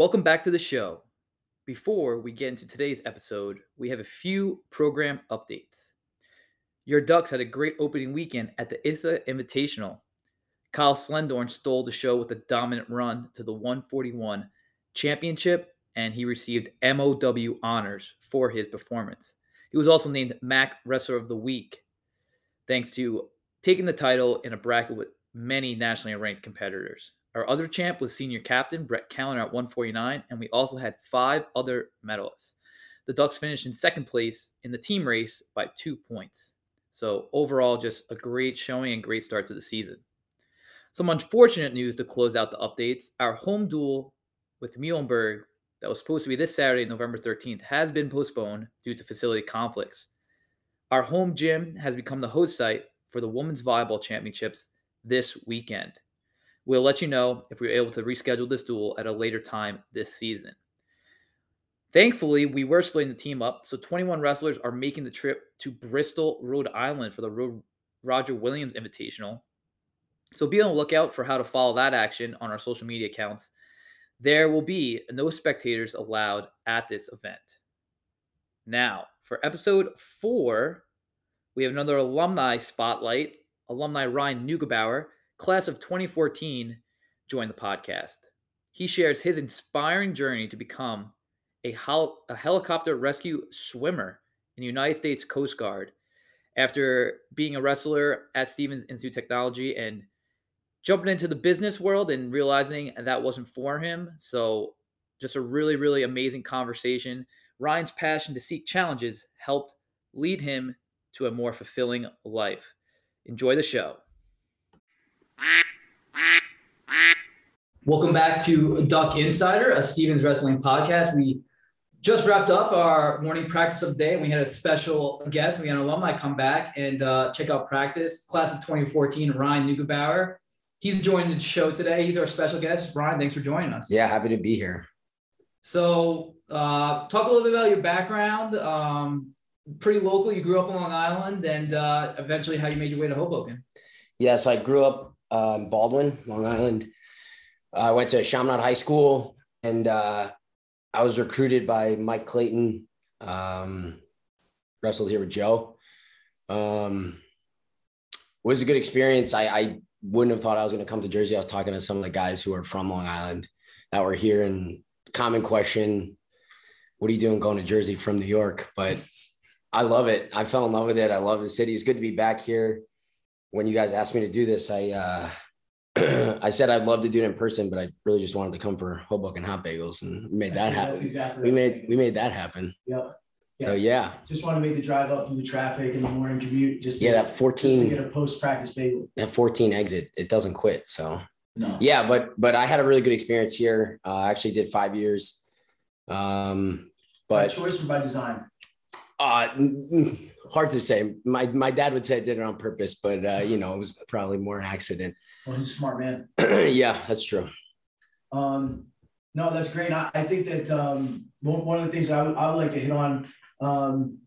Welcome back to the show. Before we get into today's episode, we have a few program updates. Your Ducks had a great opening weekend at the ISSA Invitational. Kyle Slendorn stole the show with a dominant run to the 141 championship, and he received MOW honors for his performance. He was also named MAC Wrestler of the Week, thanks to taking the title in a bracket with many nationally ranked competitors. Our other champ was senior captain Brett Callender at 149, and we also had five other medalists. The Ducks finished in second place in the team race by two points. So, overall, just a great showing and great start to the season. Some unfortunate news to close out the updates. Our home duel with Muhlenberg, that was supposed to be this Saturday, November 13th, has been postponed due to facility conflicts. Our home gym has become the host site for the Women's Volleyball Championships this weekend. We'll let you know if we're able to reschedule this duel at a later time this season. Thankfully, we were splitting the team up, so 21 wrestlers are making the trip to Bristol, Rhode Island for the Roger Williams Invitational. So be on the lookout for how to follow that action on our social media accounts. There will be no spectators allowed at this event. Now, for episode four, we have another alumni spotlight. Alumni Ryan Neugebauer class of 2014 joined the podcast. He shares his inspiring journey to become a, a helicopter rescue swimmer in the United States Coast Guard after being a wrestler at Stevens Institute of Technology and jumping into the business world and realizing that wasn't for him. So, just a really, really amazing conversation. Ryan's passion to seek challenges helped lead him to a more fulfilling life. Enjoy the show. Welcome back to Duck Insider, a Stevens Wrestling podcast. We just wrapped up our morning practice of the day, and we had a special guest. We had an alumni come back and uh, check out practice. Class of 2014, Ryan Neugebauer. He's joining the show today. He's our special guest. Ryan, thanks for joining us. Yeah, happy to be here. So, uh, talk a little bit about your background. Um, pretty local. You grew up on Long Island, and uh, eventually how you made your way to Hoboken. Yeah, so I grew up uh, in Baldwin, Long Island. I went to Chaminade High School and uh, I was recruited by Mike Clayton. Um, wrestled here with Joe. Um, was a good experience. I, I wouldn't have thought I was going to come to Jersey. I was talking to some of the guys who are from Long Island that were here, and common question: What are you doing going to Jersey from New York? But I love it. I fell in love with it. I love the city. It's good to be back here. When you guys asked me to do this, I uh, I said I'd love to do it in person, but I really just wanted to come for Hoboken hot bagels, and we made that happen. Exactly we made we made that happen. Yep. Yeah. So yeah, just want to make the drive up through the traffic in the morning commute. Just yeah, to, that fourteen get a post practice bagel. That fourteen exit, it doesn't quit. So no. Yeah, but but I had a really good experience here. Uh, I actually did five years. Um, but by choice or by design. Uh, hard to say. My my dad would say I did it on purpose, but uh, you know, it was probably more an accident. Well, he's a smart man. yeah, that's true. Um, no, that's great. I, I think that um, one of the things I would, I would like to hit on, um,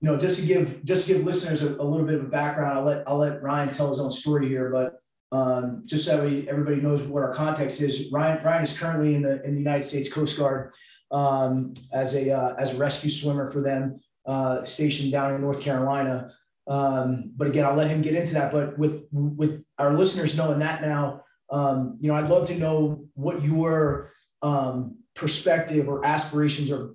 you know, just to give just to give listeners a, a, little bit of a background. I'll let I'll let Ryan tell his own story here, but um, just so we, everybody knows what our context is. Ryan Ryan is currently in the in the United States Coast Guard um, as a uh, as a rescue swimmer for them, uh, stationed down in North Carolina. Um, but again, I'll let him get into that. But with with our listeners knowing that now, um, you know, I'd love to know what your um, perspective or aspirations or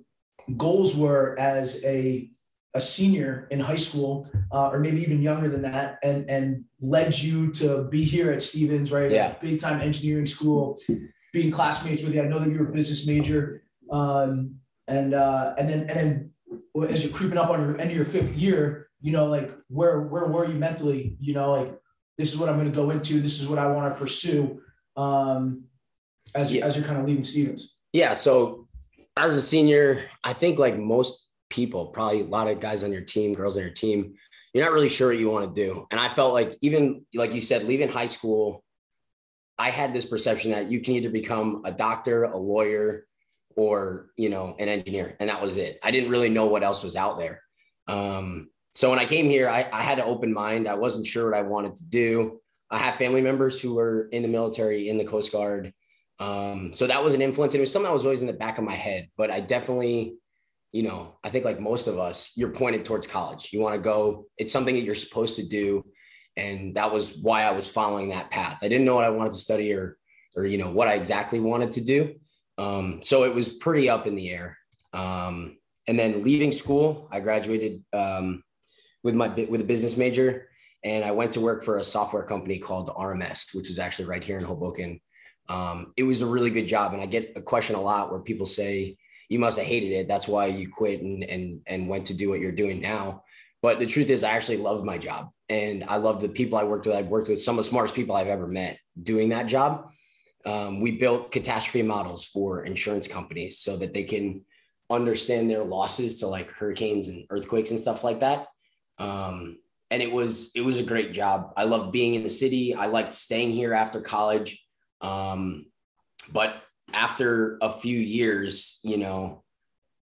goals were as a a senior in high school, uh, or maybe even younger than that, and and led you to be here at Stevens, right? Yeah. Big time engineering school, being classmates with you. I know that you're a business major, um, and uh, and then and then as you're creeping up on your end of your fifth year, you know, like where where were you mentally? You know, like this is what I'm going to go into. This is what I want to pursue. Um, as yeah. as you're kind of leaving Stevens. Yeah. So as a senior, I think like most people, probably a lot of guys on your team, girls on your team, you're not really sure what you want to do. And I felt like even like you said, leaving high school, I had this perception that you can either become a doctor, a lawyer, or you know, an engineer, and that was it. I didn't really know what else was out there. Um, so when I came here, I, I had an open mind. I wasn't sure what I wanted to do. I have family members who were in the military, in the Coast Guard. Um, so that was an influence. And it was something that was always in the back of my head, but I definitely, you know, I think like most of us, you're pointed towards college. You want to go, it's something that you're supposed to do. And that was why I was following that path. I didn't know what I wanted to study or, or, you know, what I exactly wanted to do. Um, so it was pretty up in the air. Um, and then leaving school, I graduated um, with my with a business major, and I went to work for a software company called RMS, which was actually right here in Hoboken. Um, it was a really good job, and I get a question a lot where people say, "You must have hated it. That's why you quit and and and went to do what you're doing now." But the truth is, I actually loved my job, and I loved the people I worked with. I've worked with some of the smartest people I've ever met doing that job. Um, we built catastrophe models for insurance companies so that they can understand their losses to like hurricanes and earthquakes and stuff like that. Um, and it was it was a great job. I loved being in the city. I liked staying here after college. Um, but after a few years, you know,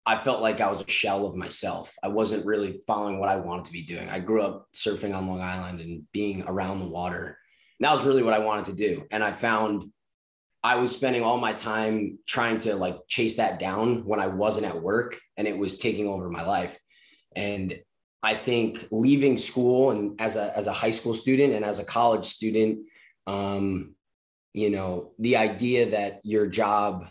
I felt like I was a shell of myself. I wasn't really following what I wanted to be doing. I grew up surfing on Long Island and being around the water. And that was really what I wanted to do. And I found I was spending all my time trying to like chase that down when I wasn't at work and it was taking over my life. And I think leaving school and as a as a high school student and as a college student, um, you know, the idea that your job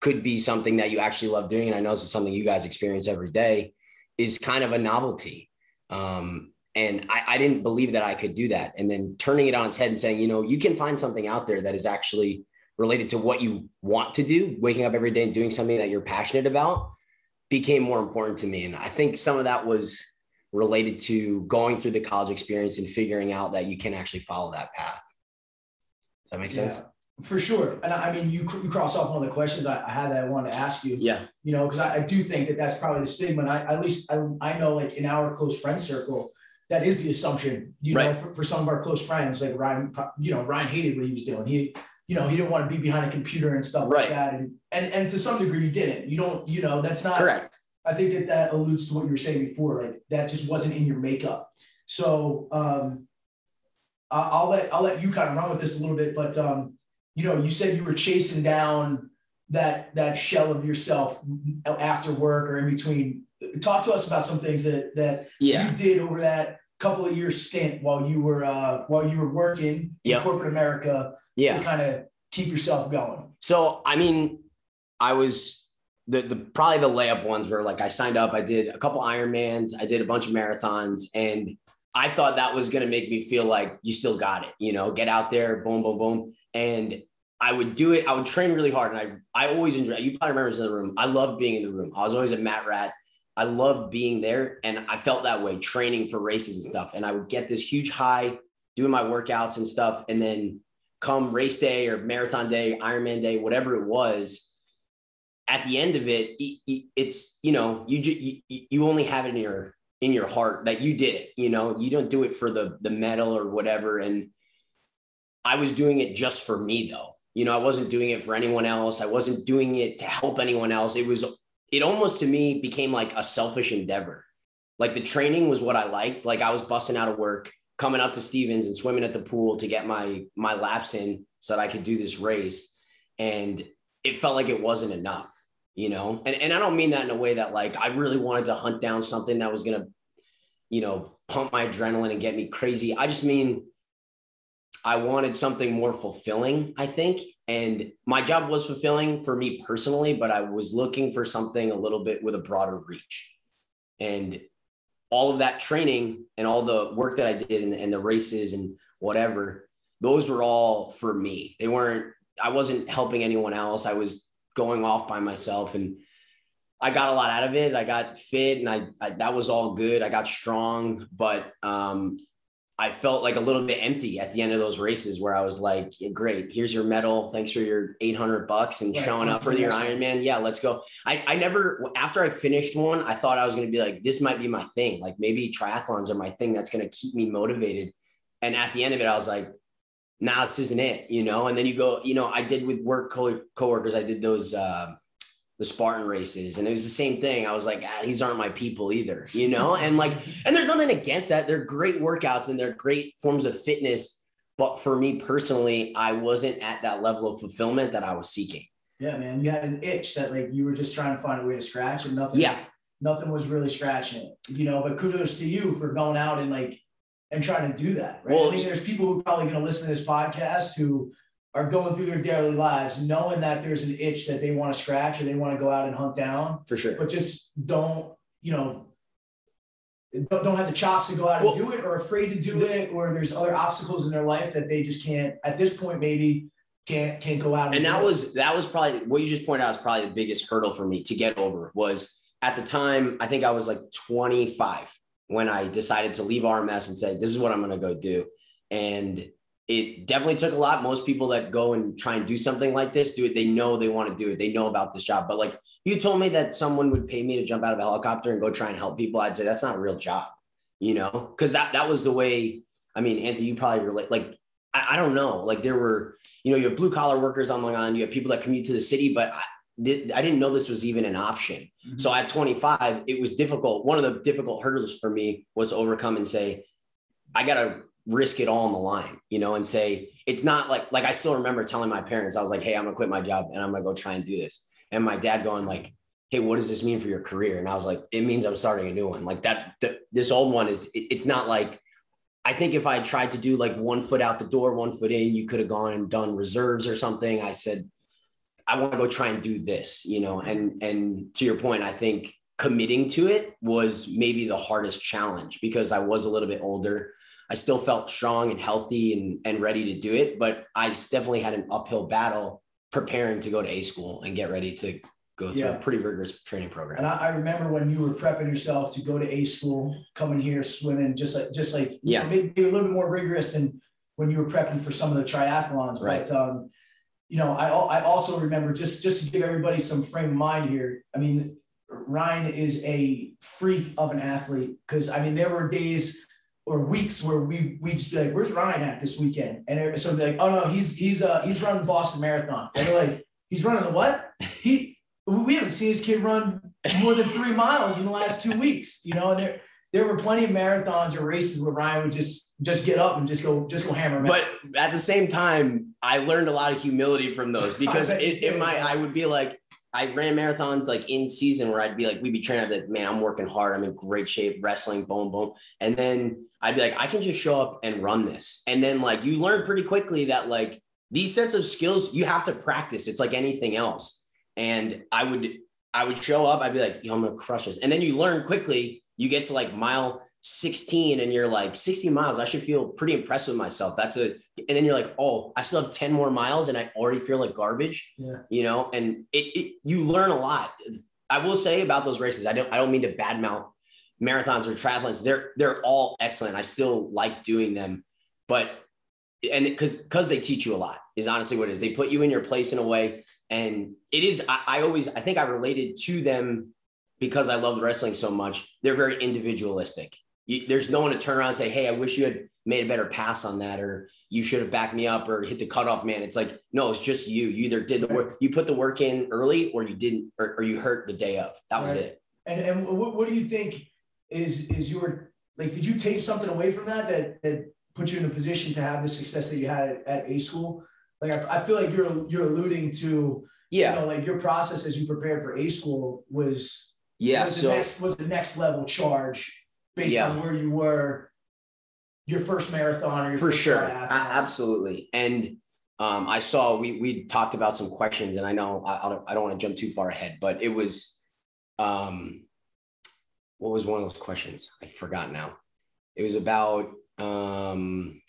could be something that you actually love doing, and I know is something you guys experience every day, is kind of a novelty. Um, and I, I didn't believe that I could do that. And then turning it on its head and saying, you know, you can find something out there that is actually related to what you want to do, waking up every day and doing something that you're passionate about became more important to me. And I think some of that was related to going through the college experience and figuring out that you can actually follow that path. Does that make sense? Yeah, for sure. And I mean, you, you cross off one of the questions I, I had that I wanted to ask you. Yeah. You know, because I, I, do think that that's probably the stigma. And I, at least I, I know like in our close friend circle, that is the assumption, you right. know, for, for some of our close friends, like Ryan, you know, Ryan hated what he was doing. He, you know, he didn't want to be behind a computer and stuff right. like that. And, and, and to some degree he didn't, you don't, you know, that's not correct. I think that that alludes to what you were saying before, like that just wasn't in your makeup. So, um, I'll let, I'll let you kind of run with this a little bit, but, um, you know, you said you were chasing down that, that shell of yourself after work or in between. Talk to us about some things that, that yeah. you did over that couple of years stint while you were, uh, while you were working yep. in corporate America yeah. to kind of keep yourself going? So, I mean, I was the, the probably the layup ones were like I signed up, I did a couple Ironmans, I did a bunch of marathons, and I thought that was going to make me feel like you still got it, you know, get out there, boom, boom, boom. And I would do it. I would train really hard. And I, I always enjoy, you probably remember this in the room. I loved being in the room. I was always a mat rat. I loved being there. And I felt that way training for races and stuff. And I would get this huge high doing my workouts and stuff. And then come race day or marathon day, Ironman day, whatever it was, at the end of it, it's you know you you only have it in your in your heart that you did it. You know, you don't do it for the the medal or whatever. And I was doing it just for me though. You know, I wasn't doing it for anyone else. I wasn't doing it to help anyone else. It was it almost to me became like a selfish endeavor. Like the training was what I liked. Like I was busting out of work coming up to Stevens and swimming at the pool to get my my laps in so that I could do this race. And it felt like it wasn't enough, you know? And, and I don't mean that in a way that like I really wanted to hunt down something that was gonna, you know, pump my adrenaline and get me crazy. I just mean I wanted something more fulfilling, I think. And my job was fulfilling for me personally, but I was looking for something a little bit with a broader reach. And all of that training and all the work that I did and, and the races and whatever, those were all for me. They weren't, I wasn't helping anyone else. I was going off by myself and I got a lot out of it. I got fit and I, I that was all good. I got strong, but um, I felt like a little bit empty at the end of those races where I was like, yeah, great, here's your medal. Thanks for your 800 bucks and right. showing up for your Ironman. Yeah, let's go. I, I never, after I finished one, I thought I was going to be like, this might be my thing. Like maybe triathlons are my thing that's going to keep me motivated. And at the end of it, I was like, nah, this isn't it, you know? And then you go, you know, I did with work co- coworkers, I did those, uh, the Spartan races. And it was the same thing. I was like, ah, these aren't my people either, you know? And like, and there's nothing against that. They're great workouts and they're great forms of fitness. but for me personally, I wasn't at that level of fulfillment that I was seeking. Yeah, man. You had an itch that like you were just trying to find a way to scratch and nothing. Yeah. Nothing was really scratching it, you know. But kudos to you for going out and like and trying to do that. Right. Well, I mean, there's people who are probably going to listen to this podcast who are going through their daily lives knowing that there's an itch that they want to scratch or they want to go out and hunt down. For sure. But just don't, you know, don't, don't have the chops to go out and well, do it or afraid to do it or there's other obstacles in their life that they just can't at this point maybe can't can't go out and, and that was that was probably what you just pointed out is probably the biggest hurdle for me to get over was at the time i think i was like 25 when i decided to leave rms and say this is what i'm going to go do and it definitely took a lot most people that go and try and do something like this do it they know they want to do it they know about this job but like you told me that someone would pay me to jump out of a helicopter and go try and help people i'd say that's not a real job you know because that that was the way i mean anthony you probably relate like I, I don't know like there were you know, you have blue collar workers on Long Island, you have people that commute to the city, but I, I didn't know this was even an option. Mm-hmm. So at 25, it was difficult. One of the difficult hurdles for me was to overcome and say, I got to risk it all on the line, you know, and say, it's not like, like I still remember telling my parents, I was like, Hey, I'm gonna quit my job and I'm gonna go try and do this. And my dad going like, Hey, what does this mean for your career? And I was like, it means I'm starting a new one. Like that, the, this old one is, it, it's not like I think if I tried to do like one foot out the door, one foot in, you could have gone and done reserves or something. I said, I want to go try and do this, you know, and and to your point, I think committing to it was maybe the hardest challenge because I was a little bit older. I still felt strong and healthy and, and ready to do it, but I definitely had an uphill battle preparing to go to A school and get ready to go through yeah. a pretty rigorous training program. And I, I, remember when you were prepping yourself to go to A school, coming here swimming, just like just like yeah, know, maybe, maybe, a little bit more rigorous than when you were prepping for some of the triathlons. Right. But um, you know, I I also remember just just to give everybody some frame of mind here. I mean, Ryan is a freak of an athlete because I mean there were days or weeks where we we just be like, "Where's Ryan at this weekend?" And so be like, "Oh no, he's he's uh he's running Boston Marathon." And they're like, "He's running the what?" He we haven't seen this kid run more than three miles in the last two weeks, you know, and there there were plenty of marathons or races where Ryan would just just get up and just go just go hammer. But at the same time, I learned a lot of humility from those because it, in my I would be like I ran marathons like in season where I'd be like, we'd be training like, man, I'm working hard. I'm in great shape, wrestling, boom, boom. And then I'd be like, I can just show up and run this. And then like you learn pretty quickly that like these sets of skills you have to practice. It's like anything else and I would I would show up. I'd be like, yo, I'm gonna crush this. And then you learn quickly. You get to like mile 16 and you're like 60 miles. I should feel pretty impressed with myself. That's a and then you're like, oh, I still have 10 more miles and I already feel like garbage. Yeah. You know, and it, it you learn a lot. I will say about those races, I don't I don't mean to badmouth marathons or triathlons. They're they're all excellent. I still like doing them, but and because because they teach you a lot is honestly what it is. They put you in your place in a way, and it is. I, I always I think I related to them because I loved wrestling so much. They're very individualistic. You, there's no one to turn around and say, "Hey, I wish you had made a better pass on that," or "You should have backed me up," or "Hit the cutoff man." It's like no, it's just you. You either did the work, you put the work in early, or you didn't, or, or you hurt the day of. That was right. it. And and what, what do you think is is your like? Did you take something away from that that that put you in a position to have the success that you had at, A school? Like I, I, feel like you're you're alluding to yeah, you know, like your process as you prepared for A school was yeah, was so the next, was the next level charge based yeah. on where you were your first marathon or your for sure, absolutely, and. Um, I saw we we talked about some questions, and I know I, I don't, I don't want to jump too far ahead, but it was, um, what was one of those questions? I forgot now. It was about um,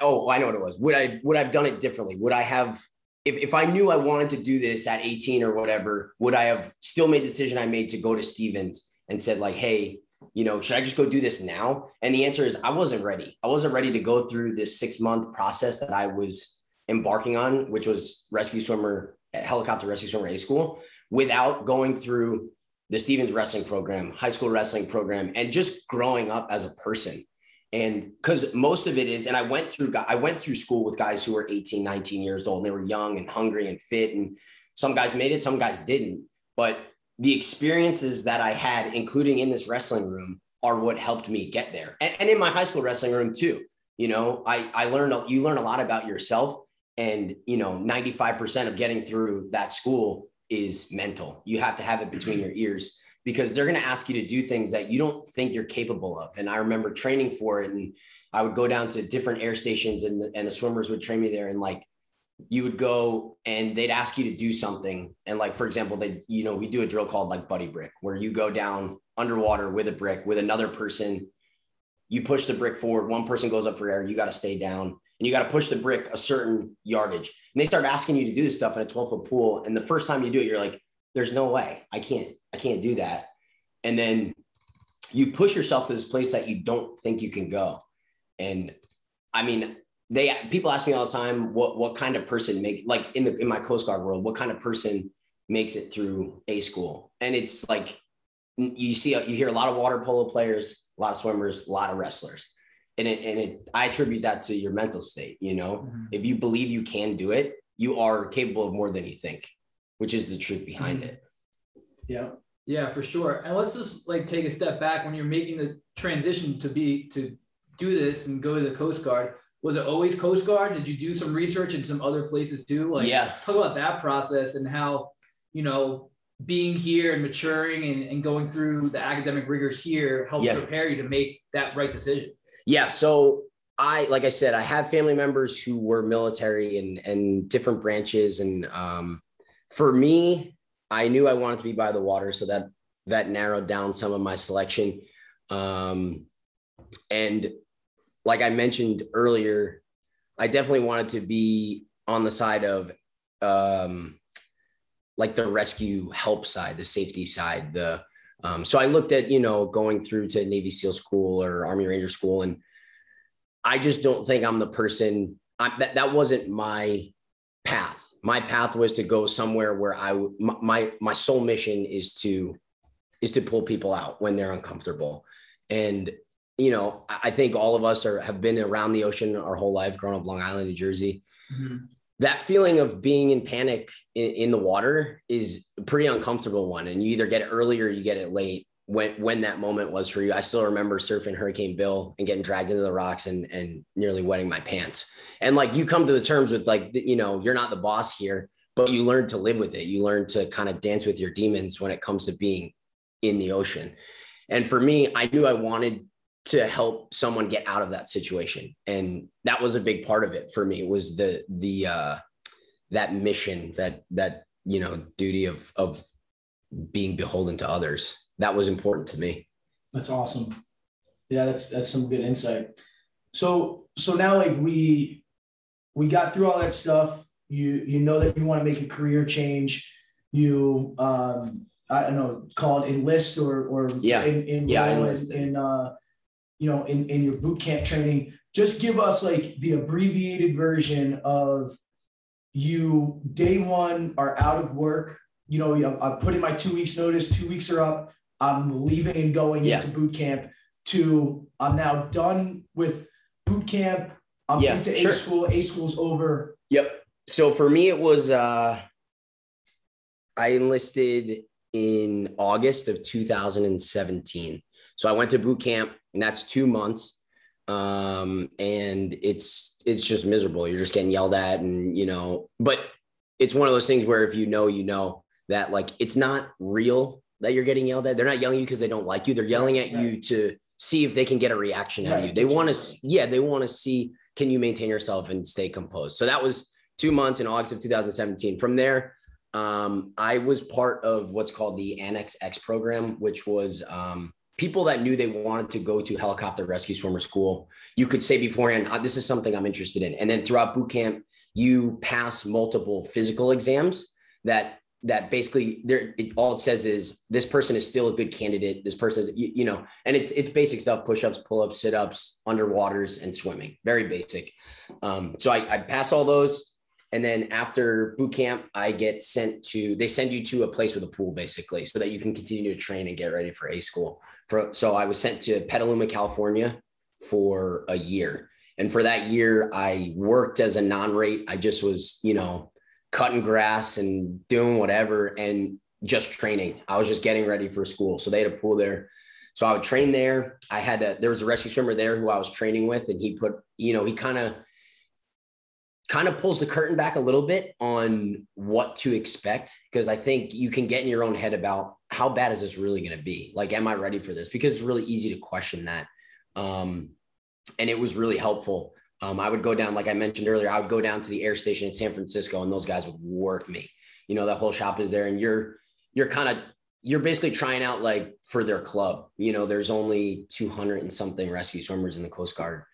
oh, I know what it was. Would I would I've done it differently? Would I have if, if I knew I wanted to do this at 18 or whatever, would I have still made the decision I made to go to Stevens and said, like, hey, you know, should I just go do this now? And the answer is I wasn't ready. I wasn't ready to go through this six month process that I was embarking on, which was rescue swimmer, helicopter rescue swimmer A school, without going through the Stevens wrestling program, high school wrestling program, and just growing up as a person. And because most of it is, and I went through, I went through school with guys who were 18, 19 years old, and they were young and hungry and fit. And some guys made it, some guys didn't. But the experiences that I had, including in this wrestling room, are what helped me get there. And, and in my high school wrestling room too. You know, I I learned you learn a lot about yourself, and you know, ninety five percent of getting through that school is mental. You have to have it between your ears because they're going to ask you to do things that you don't think you're capable of. And I remember training for it, and I would go down to different air stations, and the, and the swimmers would train me there, and like you would go and they'd ask you to do something. And like, for example, they, you know, we do a drill called like buddy brick, where you go down underwater with a brick with another person. You push the brick forward. One person goes up for air. You got to stay down and you got to push the brick a certain yardage. And they start asking you to do this stuff in a 12 foot pool. And the first time you do it, you're like, there's no way I can't, I can't do that. And then you push yourself to this place that you don't think you can go. And I mean, they people ask me all the time what what kind of person make like in the in my coast guard world what kind of person makes it through a school? And it's like you see you hear a lot of water polo players a lot of swimmers a lot of wrestlers. And it and it i attribute that to your mental state you know? Mm-hmm. if you believe you can do it you are capable of more than you think which is the truth behind mm-hmm. it. Yeah. Yeah for sure. And let's just like take a step back. When you're making the transition to be to do this and go to the coast guard was it always Coast Guard? Did you do some research in some other places too? Like, yeah. Talk about that process and how, you know, being here and maturing and, and going through the academic rigors here helps yeah. prepare you to make that right decision. Yeah. So I, like I said, I have family members who were military and, and different branches. And um, for me, I knew I wanted to be by the water. So that, that narrowed down some of my selection. Um, and like I mentioned earlier, I definitely wanted to be on the side of um, like the rescue help side, the safety side. The um, so I looked at you know going through to Navy SEAL school or Army Ranger school, and I just don't think I'm the person. I, that that wasn't my path. My path was to go somewhere where I my my sole mission is to is to pull people out when they're uncomfortable, and you know, I think all of us are have been around the ocean our whole life, growing up Long Island, New Jersey. Mm-hmm. That feeling of being in panic in, in, the water is a pretty uncomfortable one. And you either get it early or you get it late when when that moment was for you. I still remember surfing Hurricane Bill and getting dragged into the rocks and and nearly wetting my pants. And like you come to the terms with like you know, you're not the boss here, but you learn to live with it. You learn to kind of dance with your demons when it comes to being in the ocean. And for me, I knew I wanted to help someone get out of that situation. And that was a big part of it for me It was the the uh that mission that that you know duty of of being beholden to others. That was important to me. That's awesome. Yeah that's that's some good insight. So so now like we we got through all that stuff. You you know that you want to make a career change. You um i don't know call it enlist or or yeah. in, in yeah in, in uh you know, in, in your boot camp training, just give us like the abbreviated version of you day one are out of work. You know, I put in my two weeks notice, two weeks are up. I'm leaving and going yeah. into boot camp to I'm now done with boot camp. I'm yeah, into sure. A school. A school's over. Yep. So for me, it was uh I enlisted in August of 2017. So I went to boot camp and that's two months. Um, and it's it's just miserable. You're just getting yelled at, and you know, but it's one of those things where if you know, you know that like it's not real that you're getting yelled at. They're not yelling at you because they don't like you. They're yelling at you to see if they can get a reaction out of you. They want to, yeah, they want to see can you maintain yourself and stay composed. So that was two months in August of 2017. From there, um, I was part of what's called the Annex X program, which was um, people that knew they wanted to go to helicopter rescue swimmer school, you could say beforehand, oh, this is something I'm interested in. And then throughout boot camp, you pass multiple physical exams that that basically there it, all it says is this person is still a good candidate this person is you, you know and it's it's basic stuff push-ups pull-ups sit-ups underwaters and swimming very basic um, so I, I all those and then after boot camp, I get sent to, they send you to a place with a pool basically so that you can continue to train and get ready for A school. So I was sent to Petaluma, California for a year. And for that year, I worked as a non rate. I just was, you know, cutting grass and doing whatever and just training. I was just getting ready for school. So they had a pool there. So I would train there. I had a, there was a rescue swimmer there who I was training with, and he put, you know, he kind of kind of pulls the curtain back a little bit on what to expect because I think you can get in your own head about how bad is this really going to be? Like, am I ready for this? Because it's really easy to question that. Um, and it was really helpful. Um, I would go down, like I mentioned earlier, I would go down to the air station in San Francisco, and those guys would work me. You know, that whole shop is there, and you're you're kind of you're basically trying out like for their club. You know, there's only 200 and something rescue swimmers in the Coast Guard.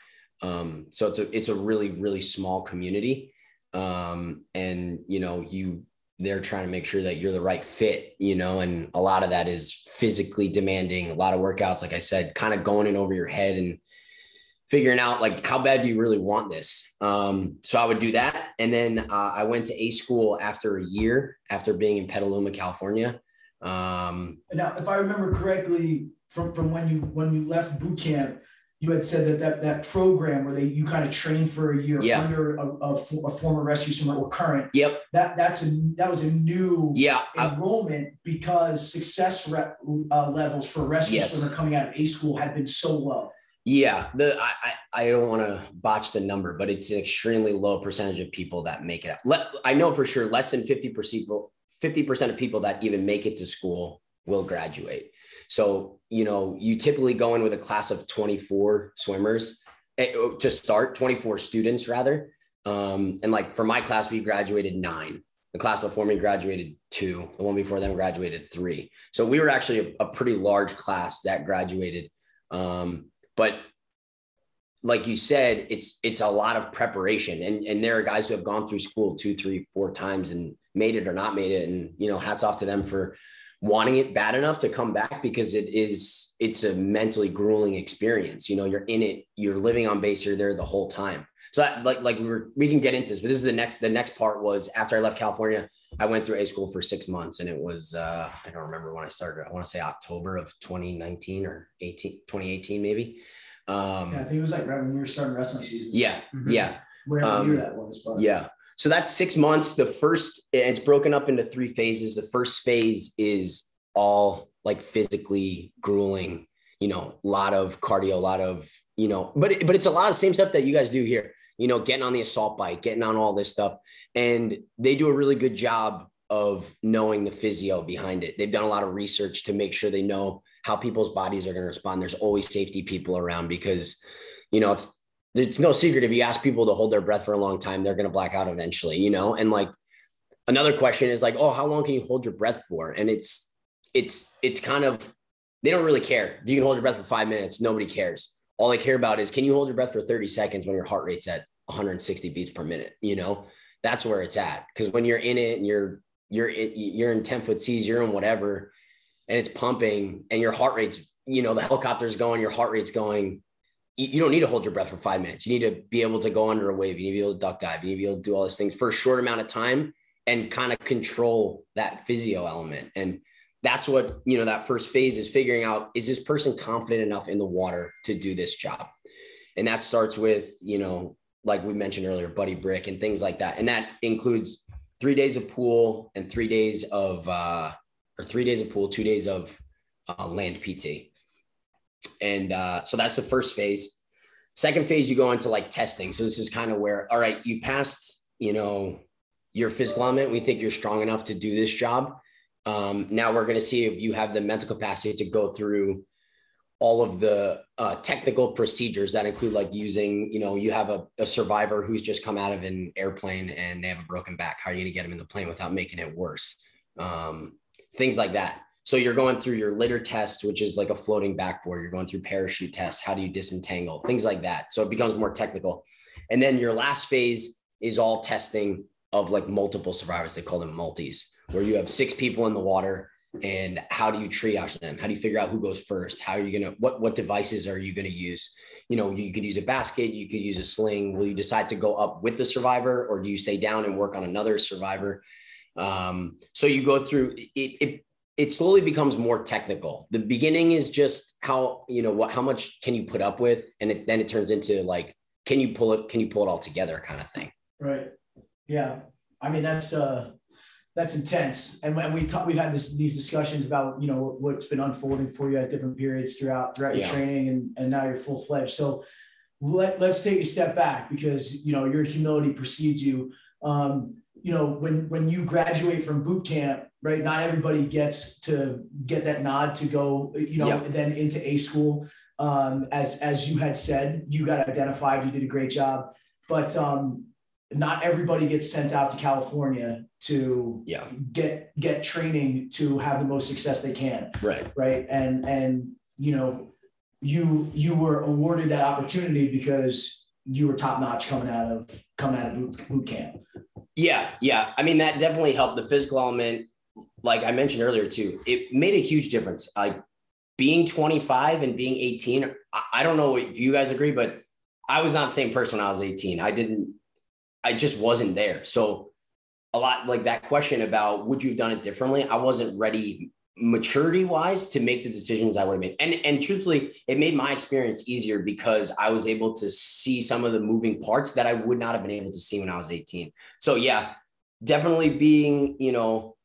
Um, so it's a it's a really really small community, um, and you know you they're trying to make sure that you're the right fit, you know, and a lot of that is physically demanding, a lot of workouts, like I said, kind of going in over your head and figuring out like how bad do you really want this. Um, so I would do that, and then uh, I went to a school after a year after being in Petaluma, California. Um, now, if I remember correctly, from from when you when you left boot camp, you had said that that, that program where they you kind of train for a year Yeah. under a, a, a former rescue swimmer or current. yep. That that's a that was a new Yeah. Enrollment because success rep, uh, levels for rescue Yes. swimmer coming out of A school had been so low. Yeah, the I I, I don't want to botch the number, but it's an extremely low percentage of people that make it. Let, I know for sure less than fifty percent fifty percent of people that even make it to school will graduate. So you know, you typically go in with a class of twenty four swimmers eh, oh, to start, twenty four students rather. Um, and like for my class, we graduated nine. The class before me graduated two. The one before them graduated three. So we were actually a, a pretty large class that graduated. Um, but like you said, it's it's a lot of preparation, and and there are guys who have gone through school two, three, four times and made it or not made it, and you know, hats off to them for wanting it bad enough to come back because it is it's a mentally grueling experience. You know, you're in it, you're living on base, you're there the whole time. So that, like like we were we can get into this, but this is the next the next part was after I left California, I went through A school for six months and it was uh I don't remember when I started. I want to say October of 2019 or 18, 2018 maybe. Um Yeah, I think it was like right when you were starting wrestling season. yeah, Mhm. yeah. whatever um, year that was. But Yeah. So that's six months. The first, it's broken up into three phases. The first phase is all like physically grueling, you know, a lot of cardio, a lot of, you know, but, but it's a lot of the same stuff that you guys do here, you know, getting on the assault bike, getting on all this stuff. And they do a really good job of knowing the physio behind it. They've done a lot of research to make sure they know how people's bodies are going to respond. There's always safety people around because, you know, it's, it's no secret if you ask people to hold their breath for a long time, they're going to black out eventually, you know? And like another question is like, oh, how long can you hold your breath for? And it's, it's, it's kind of, they don't really care. If you can hold your breath for five minutes, nobody cares. All they care about is can you hold your breath for 30 seconds when your heart rate's at 160 beats per minute? You know, that's where it's at. Cause when you're in it and you're, you're, in- you're in 10 foot seas, you're in whatever, and it's pumping and your heart rate's, you know, the helicopter's going, your heart rate's going, you don't need to hold your breath for five minutes. You need to be able to go under a wave. You need to be able to duck dive. You need to be able to do all these things for a short amount of time and kind of control that physio element. And that's what, you know, that first phase is figuring out is this person confident enough in the water to do this job? And that starts with, you know, like we mentioned earlier, buddy brick and things like that. And that includes three days of pool and three days of, uh, or three days of pool, two days of uh, land PT. And uh, so that's the first phase. Second phase, you go into like testing. So this is kind of where, all right, you passed, you know, your physical element. We think you're strong enough to do this job. Um, now we're going to see if you have the mental capacity to go through all of the uh, technical procedures that include like using, you know, you have a, a survivor who's just come out of an airplane and they have a broken back. How are you going to get them in the plane without making it worse? Um, things like that. So you're going through your litter test, which is like a floating backboard. You're going through parachute tests. How do you disentangle? Things like that. So it becomes more technical. And then your last phase is all testing of like multiple survivors. They call them multis, where you have six people in the water and how do you triage them? How do you figure out who goes first? How are you to, what, what devices are you to use? You know, you could use a basket, you could use a sling. Will you decide to go up with the survivor or do you stay down and work on another survivor? Um, so you go through it, it, it slowly becomes more technical. The beginning is just how, you know, what, how much can you put up with? And it, then it turns into like, can you pull it, can you pull it all together kind of thing? Right. Yeah. I mean, that's uh that's intense. And when we talk, we've had this, these discussions about, you know, what's been unfolding for you at different periods throughout, throughout your training and, and now you're full fledged. So let, let's take a step back because, you know, your humility precedes you. Um, you know, when, when you graduate from boot camp, right, not everybody gets to get that nod to go, you know, Yeah. then into A school. Um, as, as you had said, you got identified, you did a great job, but, um, not everybody gets sent out to California to Yeah. get get training to have the most success they can Right. right and and you know you you were awarded that opportunity because you were top notch coming out of coming out of boot, boot camp Yeah, yeah. I mean, that definitely helped the physical element. Like I mentioned earlier, too, it made a huge difference. Like being 25 and being 18. I, don't know if you guys agree, but I was not the same person when I was 18. I didn't, I just wasn't there. So a lot like that question about would you have done it differently? I wasn't ready maturity wise to make the decisions I would have made. And and truthfully, it made my experience easier because I was able to see some of the moving parts that I would not have been able to see when I was 18. So yeah, definitely being, you know,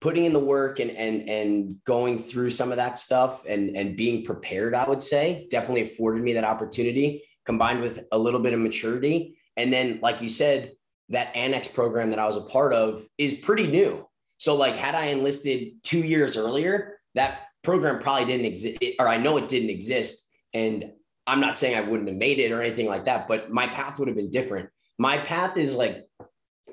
putting in the work and and and going through some of that stuff and and being prepared, I would say, definitely afforded me that opportunity combined with a little bit of maturity. And then, like you said, that annex program that I was a part of is pretty new. So, like, had I enlisted two years earlier, that program probably didn't exist, or I know it didn't exist. And I'm not saying I wouldn't have made it or anything like that, but my path would have been different. My path is like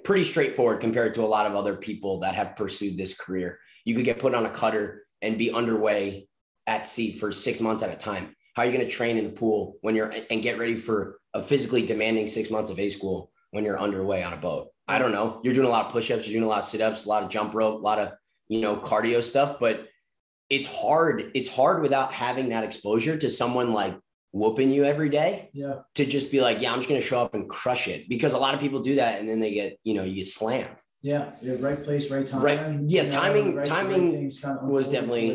pretty straightforward compared to a lot of other people that have pursued this career. You could get put on a cutter and be underway at sea for six months at a time. How are you going to train in the pool when you're and get ready for a physically demanding six months of A school when you're underway on a boat? I don't know. You're doing a lot of push-ups, you're doing a lot of sit-ups, a lot of jump rope, a lot of you know cardio stuff, but it's hard. It's hard without having that exposure to someone like whooping you every day yeah to just be like, yeah, I'm just going to show up and crush it because a lot of people do that and then they get, you know, you get slammed. yeah yeah right place right time Right. Yeah, you know, timing- right- timing things kind of was definitely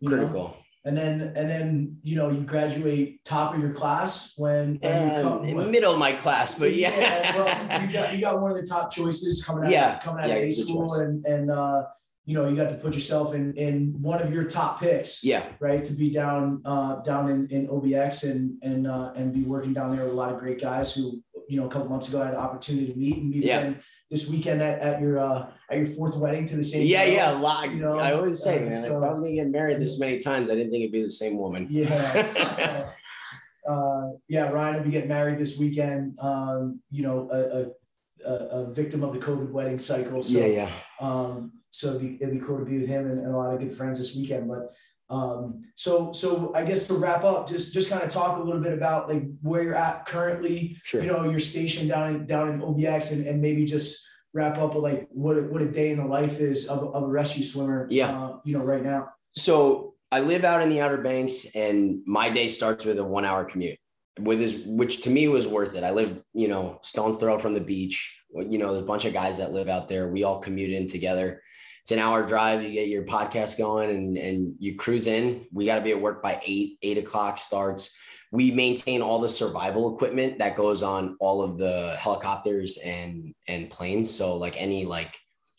you know? Critical. and then and then you know you graduate top of your class when, when you come, in middle of my class, but yeah. well, you got you got one of the top choices coming out Yeah, of, coming out yeah, of good school, choice. and and uh, you know you got to put yourself in in one of your top picks, yeah. right? To be down uh, down in, in OBX and and uh, and be working down there with a lot of great guys who you know a couple months ago I had an opportunity to meet and meet Yeah. this weekend at, at your uh, at your fourth wedding to the same Yeah, girl. yeah. A lot. you know, I always say, uh, man, so- if I was to get married this many times, I didn't think it'd be the same woman. Yeah. uh, yeah, Ryan will be getting married this weekend. Um, you know, a, a, a, a victim of the COVID wedding cycle. So, yeah, yeah. Um, so it'd be, it'd be cool to be with him and, and a lot of good friends this weekend. But um, so so I guess to wrap up, just just kind of talk a little bit about like where you're at currently. Sure. You know, your station down in down in OBX, and, and maybe just wrap up with like what a, what a day in the life is of, of a rescue swimmer. Yeah. Uh, you know, right now. So I live out in the Outer Banks, and my day starts with a one-hour commute, with his, which to me was worth it. I live, you know, stone's throw from the beach. You know, there's a bunch of guys that live out there. We all commute in together. It's an hour drive. You get your podcast going, and and you cruise in. We got to be at work by eight. Eight o'clock starts. We maintain all the survival equipment that goes on all of the helicopters and and planes. So like any like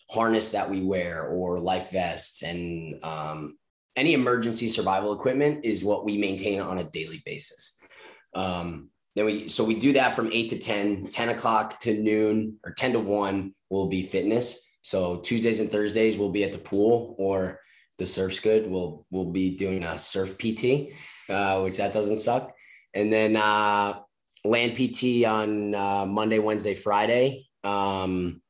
harness that we wear or life vests and um, any emergency survival equipment is what we maintain on a daily basis. Um, then we, so we do that from eight to 10, 10 o'clock to noon or 10 to one will be fitness. So Tuesdays and Thursdays we'll be at the pool or the surf's good. We'll, we'll be doing a surf PT, uh, which that doesn't suck. And then, uh, land PT on, uh, Monday, Wednesday, Friday. Um,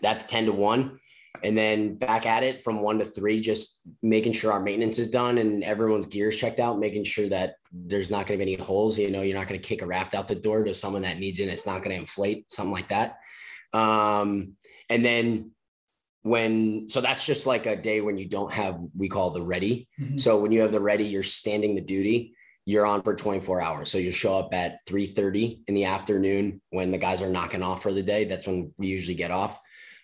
that's 10 to one and then back at it from one to three, just making sure our maintenance is done and everyone's gears checked out, making sure that there's not going to be any holes. You know, you're not going to kick a raft out the door to someone that needs it. It's not going to inflate, something like that. Um, and then when, so that's just like a day when you don't have, we call the ready. Mhm. So when you have the ready, you're standing the duty. You're on for 24 hours. So you show up at 3:30 in the afternoon when the guys are knocking off for the day. That's when we usually get off.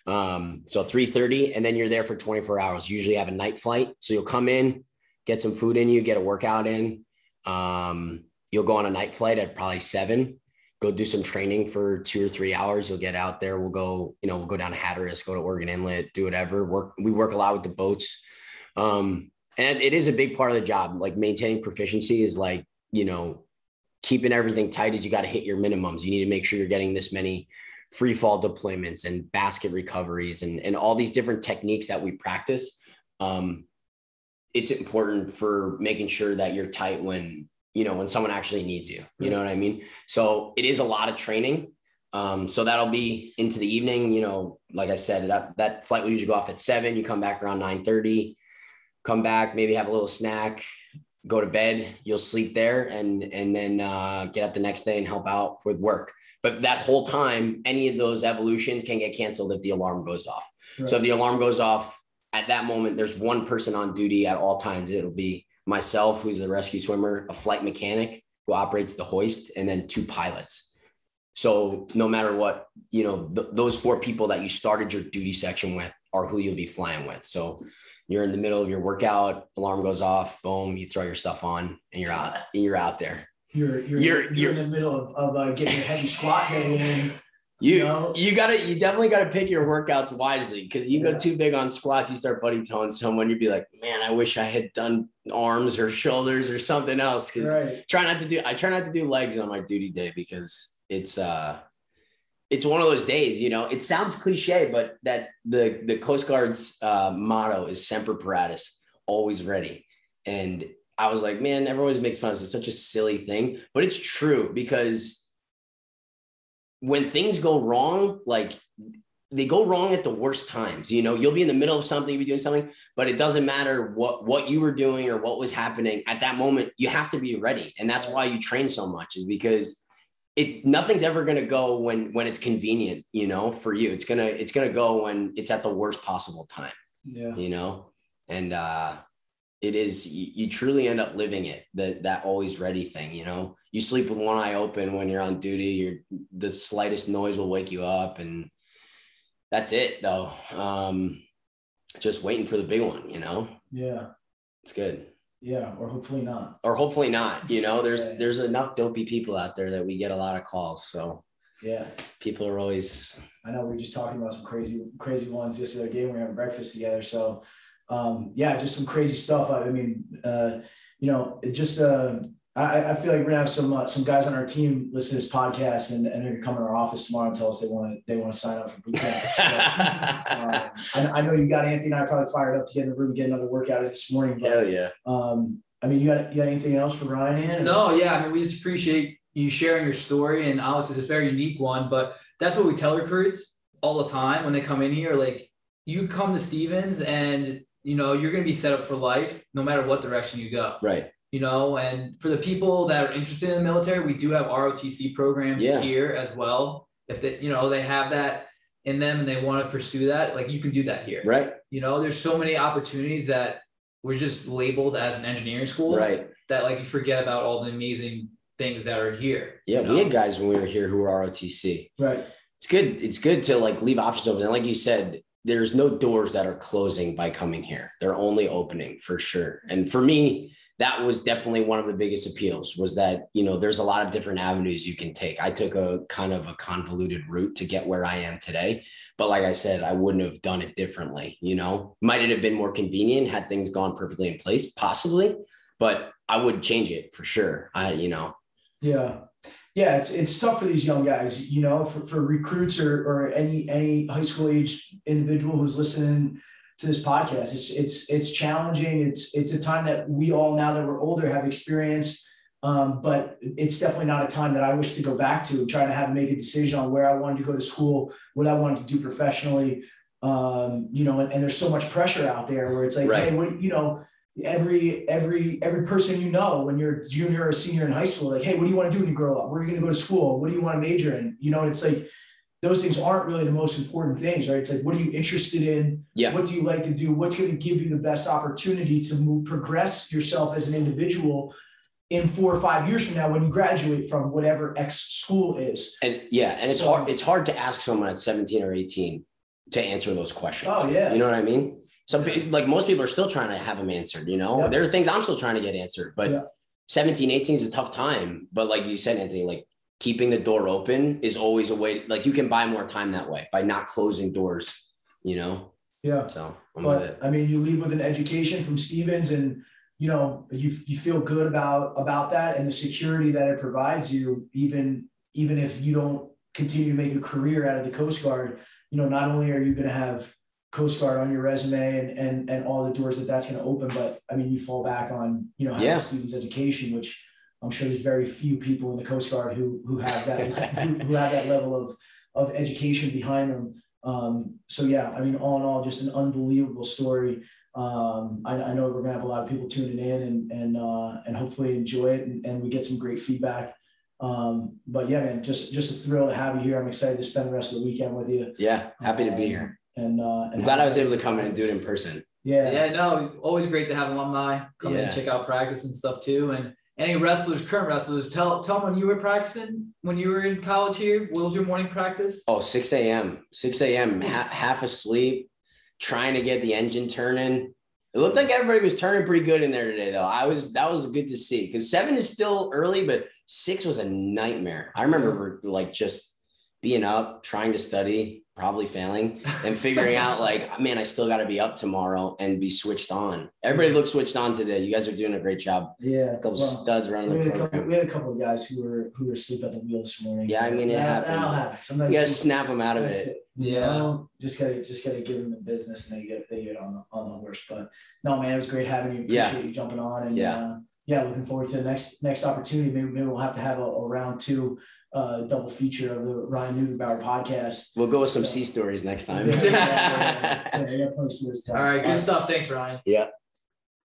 Um, so 3:30, and then you're there for 24 hours. You usually have a night flight. So you'll come in, get some food in you, get a workout in. Um, you'll go on a night flight at probably seven. go do some training for two or three hours. You'll get out there. We'll go, you know, we'll go down to Hatteras, go to Oregon Inlet, do whatever. Work. We work a lot with the boats, um, and it is a big part of the job. Like maintaining proficiency is like you know keeping everything tight. Is you got to hit your minimums. You need to make sure you're getting this many free fall deployments and basket recoveries and and all these different techniques that we practice. Um, it's important for making sure that you're tight when you know when someone actually needs you you know what i mean so it is a lot of training um, so that'll be into the evening you know like i said that that flight will usually go off at 7 you come back around 9 30 come back maybe have a little snack go to bed you'll sleep there and and then uh, get up the next day and help out with work but that whole time any of those evolutions can get canceled if the alarm goes off right. so if the alarm goes off at that moment, there's one person on duty at all times. It'll be myself, who's a rescue swimmer, a flight mechanic who operates the hoist, and then two pilots. So no matter what, you know, th- those four people that you started your duty section with are who you'll be flying with. So you're in the middle of your workout, alarm goes off, boom, you throw your stuff on, and you're out. And you're out there. You're you're, you're, you're, you're in the middle of, of uh, getting a heavy squat day in you you, know? you gotta you definitely gotta pick your workouts wisely because you yeah. go too big on squats, you start buddy toeing someone, you'd be like, man, I wish I had done arms or shoulders or something else. Cause right. try not to do I try not to do legs on my duty day because it's uh it's one of those days, you know. It sounds cliche, but that the the Coast Guard's uh, motto is "Semper Paratus," always ready. And I was like, man, everyone always makes fun of this. It's such a silly thing, but it's true because when things go wrong, like they go wrong at the worst times. You know, you'll be in the middle of something, you'll be doing something, but it doesn't matter what what you were doing or what was happening at that moment. You have to be ready, and that's why you train so much. Is because it nothing's ever going to go when when it's convenient. You know, for you, it's gonna it's gonna go when it's at the worst possible time. Yeah, you know, and uh, it is you, you truly end up living it that that always ready thing you know? You sleep with one eye open when you're on duty you're the slightest noise will wake you up and that's it though. Um just waiting for the big one you know? Yeah. It's good. Yeah or hopefully not. Or hopefully not you know? There's yeah. there's enough dopey people out there that we get a lot of calls so yeah. people are always i know we are just talking about some crazy crazy ones just the other day when we were having breakfast together so um, yeah, just some crazy stuff. I, I mean, uh, you know, it just, uh, I, I, feel like we're gonna have some uh, some guys on our team listen to this podcast and, and they're gonna come in our office tomorrow and tell us they want to they want to sign up for boot camp. So, uh, I, I, know you got Anthony and I probably fired up to get in the room and get another workout this morning. But, Hell yeah. Um, I mean, you got you got anything else for Ryan? No, yeah. I mean, we just appreciate you sharing your story, and obviously it's a very unique one. But that's what we tell recruits all the time when they come in here. Like, you come to Stevens and you know, you're going to be set up for life no matter what direction you go. Right. You know, and for the people that are interested in the military, we do have ROTC programs yeah. here as well. If they, you know, they have that in them and they want to pursue that, like you can do that here. Right. You know, there's so many opportunities that we're just labeled as an engineering school. Right. That like you forget about all the amazing things that are here. Yeah, you know? we had guys when we were here who were ROTC. Right. It's good. It's good to like leave options open. And like you said, there's no doors that are closing by coming here. They're only opening for sure. And for me, that was definitely one of the biggest appeals was that, you know, there's a lot of different avenues you can take. I took a kind of a convoluted route to get where I am today. But like I said, I wouldn't have done it differently, you know, might it have been more convenient had things gone perfectly in place, possibly, but I would change it for sure. I, you know. Yeah yeah, it's it's tough for these young guys, you know, for, for recruits or or any any high school age individual who's listening to this podcast. It's it's it's challenging. It's it's a time that we all now that we're older have experienced. Um, but it's definitely not a time that I wish to go back to. Trying to have to make a decision on where I wanted to go to school, what I wanted to do professionally. Um, you know, and, and, there's so much pressure out there where it's like, right. hey, what you know, every every every person you know when you're junior or senior in high school like hey what do you want to do when you grow up where are you going to go to school what do you want to major in you know it's like those things aren't really the most important things right it's like what are you interested in yeah what do you like to do what's going to give you the best opportunity to move progress yourself as an individual in four or five years from now when you graduate from whatever X school is. And yeah, and it's so, hard, it's hard to ask someone at 17 or 18 to answer those questions. Oh, yeah. You know what I mean? Some like most people are still trying to have them answered, you know. There are things I'm still trying to get answered, but yeah. 17, 18 is a tough time. But like you said, Anthony, like keeping the door open is always a way. Like you can buy more time that way by not closing doors. You know. Yeah. So I'm But. I mean, you leave with an education from Stevens and, you know, you, you feel good about, about that and the security that it provides you, even, even if you don't continue to make a career out of the Coast Guard, you know, not only are you going to have Coast Guard on your resume and, and, and all the doors that that's going to open, but I mean, you fall back on, you know, Yeah. Stevens education, which I'm sure there's very few people in the Coast Guard who, who have that, who, who have that level of, of education behind them. Um, so yeah, I mean, all in all, just an unbelievable story. Um, I, I know we're gonna have a lot of people tuning in and and uh, and hopefully enjoy it and, and we get some great feedback. Um, but yeah, man, just just a thrill to have you here. I'm excited to spend the rest of the weekend with you. Yeah, happy to be here. And uh, and I'm glad I was able to come in and do it in person. Yeah, Yeah, no, always great to have alumni come in and check out practice and stuff too. And any wrestlers, current wrestlers, tell tell them when you were practicing when you were in college here. What was your morning practice? Oh, 6 a.m. 6 a.m. Ha- half asleep, trying to get the engine turning. It looked like everybody was turning pretty good in there today, though. I was that was good to see because seven is still early, but six was a nightmare. I remember like just being up, trying to study, probably failing, and figuring out like, man, I still got to be up tomorrow and be switched on. Everybody looks switched on today. You guys are doing a great job. yeah. A couple well, studs running we the had, a couple, we had a couple of guys who were who were asleep at the wheel this morning. Yeah, I mean, it That- happened. That'll happen. Sometimes You gotta you- snap them out of That's it. You Yeah. know, just gotta just gotta give them the business and they get they get on the on the horse. But no, man, it was great having you. Yeah. Appreciate you jumping on and Yeah. uh, yeah, looking forward to the next next opportunity. Maybe, maybe we'll have to have a, a round two uh, double feature of the Ryan Newbauer podcast. We'll go with some Yeah. sea stories next time. Yeah, yeah, yeah. All right, good Uh, stuff. Thanks, Ryan. Yeah.